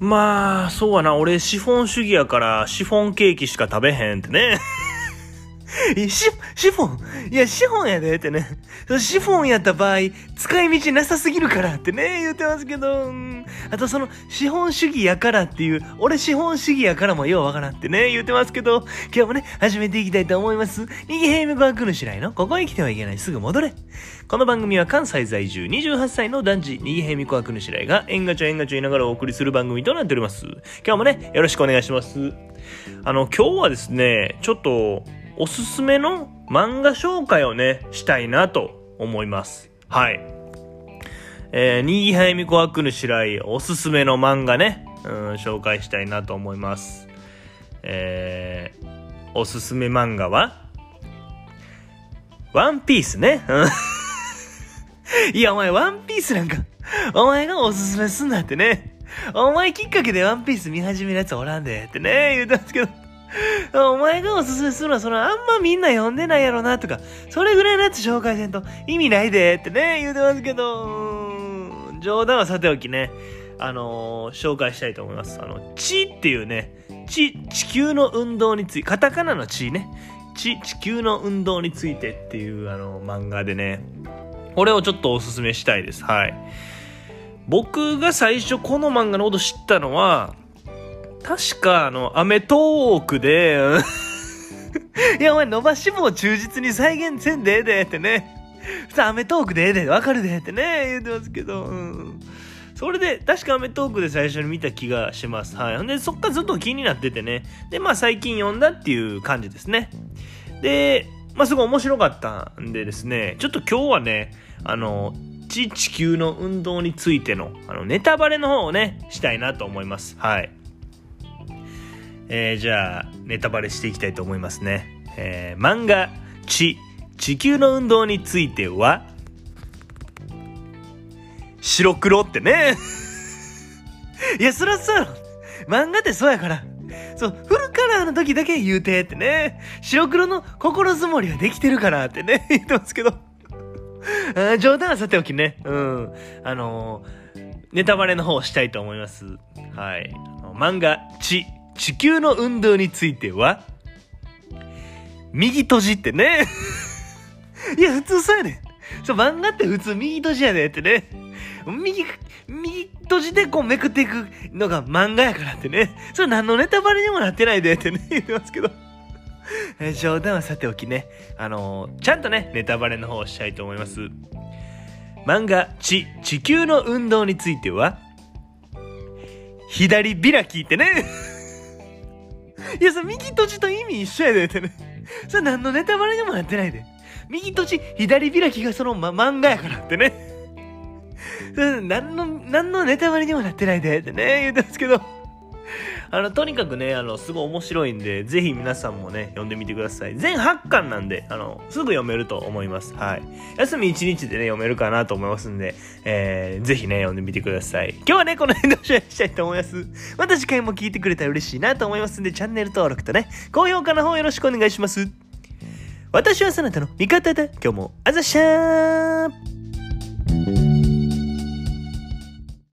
まあ、そうやな。俺、シフォン主義やから、シフォンケーキしか食べへんってね。シシフォンいや、シフォンやでってね。シフォンやった場合、使い道なさすぎるからってね、言ってますけど、あとその、資本主義やからっていう、俺資本主義やからもようわからんってね、言ってますけど、今日もね、始めていきたいと思います。右平目バークの白井の、ここへ来てはいけない、すぐ戻れ。この番組は関西在住28歳の男児、右平美子学の白井が、縁がちょ縁がちょ言いながらお送りする番組となっております。今日もね、よろしくお願いします。あの、今日はですね、ちょっと、おすすめの漫画紹介をね、したいなと思います。はい。えー、新原美子学の白井、おすすめの漫画ね、うん、紹介したいなと思います。えー、おすすめ漫画は、ワンピースね。うん いや、お前、ワンピースなんか、お前がおすすめすんなってね。お前きっかけでワンピース見始めるやつおらんで、ってね、言うてますけど。お前がおすすめするのは、その、あんまみんな読んでないやろな、とか、それぐらいのやつ紹介せんと意味ないで、ってね、言うてますけど、冗談はさておきね、あのー紹介したいと思います。あの、地っていうね、地、地球の運動について、カタカナの地ね、地、地球の運動についてっていう、あの、漫画でね、これをちょっとおすすめしたいです。はい。僕が最初この漫画のこと知ったのは、確かあの、アメトークで、いや、お前伸ばし棒忠実に再現せんでええでってね。普通アメトークでええで、わかるでってね、言ってますけど、うん。それで、確かアメトークで最初に見た気がします。はい。で、そっからずっと気になっててね。で、まあ最近読んだっていう感じですね。で、まあすごい面白かったんでですね、ちょっと今日はね、あの、地地球の運動についてのあのネタバレの方をね、したいなと思います。はい。えーじゃあ、ネタバレしていきたいと思いますね。えー漫画、地、地球の運動については、白黒ってね。いや、そらそうやろ。漫画ってそうやから。そう、フルカラーの時だけ言うてってね。白黒の心づもりはできてるからってね、言ってますけど。冗談はさておきね。うん。あのーネタバレの方をしたいと思います。はい。漫画、地、地球の運動については、右閉じってね。いや、普通そうやねん。そう、漫画って普通右閉じやでってね。右、右閉じでこうめくっていくのが漫画やからってね。それ何のネタバレにもなってないでってね、言ってますけど。冗談はさておきね。あのーちゃんとね、ネタバレの方をしたいと思います。漫画、地、地球の運動については、左開きってね。いや、それ右閉じと意味一緒やでってね。それ何のネタバレでもなってないで。右閉じ、左開きがその、ま、漫画やからってね。それ何の、何のネタバレにもなってないでってね、言ってますけど。あの、とにかくね、あの、すごい面白いんで、ぜひ皆さんもね、読んでみてください。全8巻なんで、あの、すぐ読めると思います。はい。休み1日でね、読めるかなと思いますんで、えー、ぜひね、読んでみてください。今日はね、この辺でおしまいにしたいと思います。また次回も聞いてくれたら嬉しいなと思いますんで、チャンネル登録とね、高評価の方よろしくお願いします。私はそなたの味方だ。今日もあざしゃー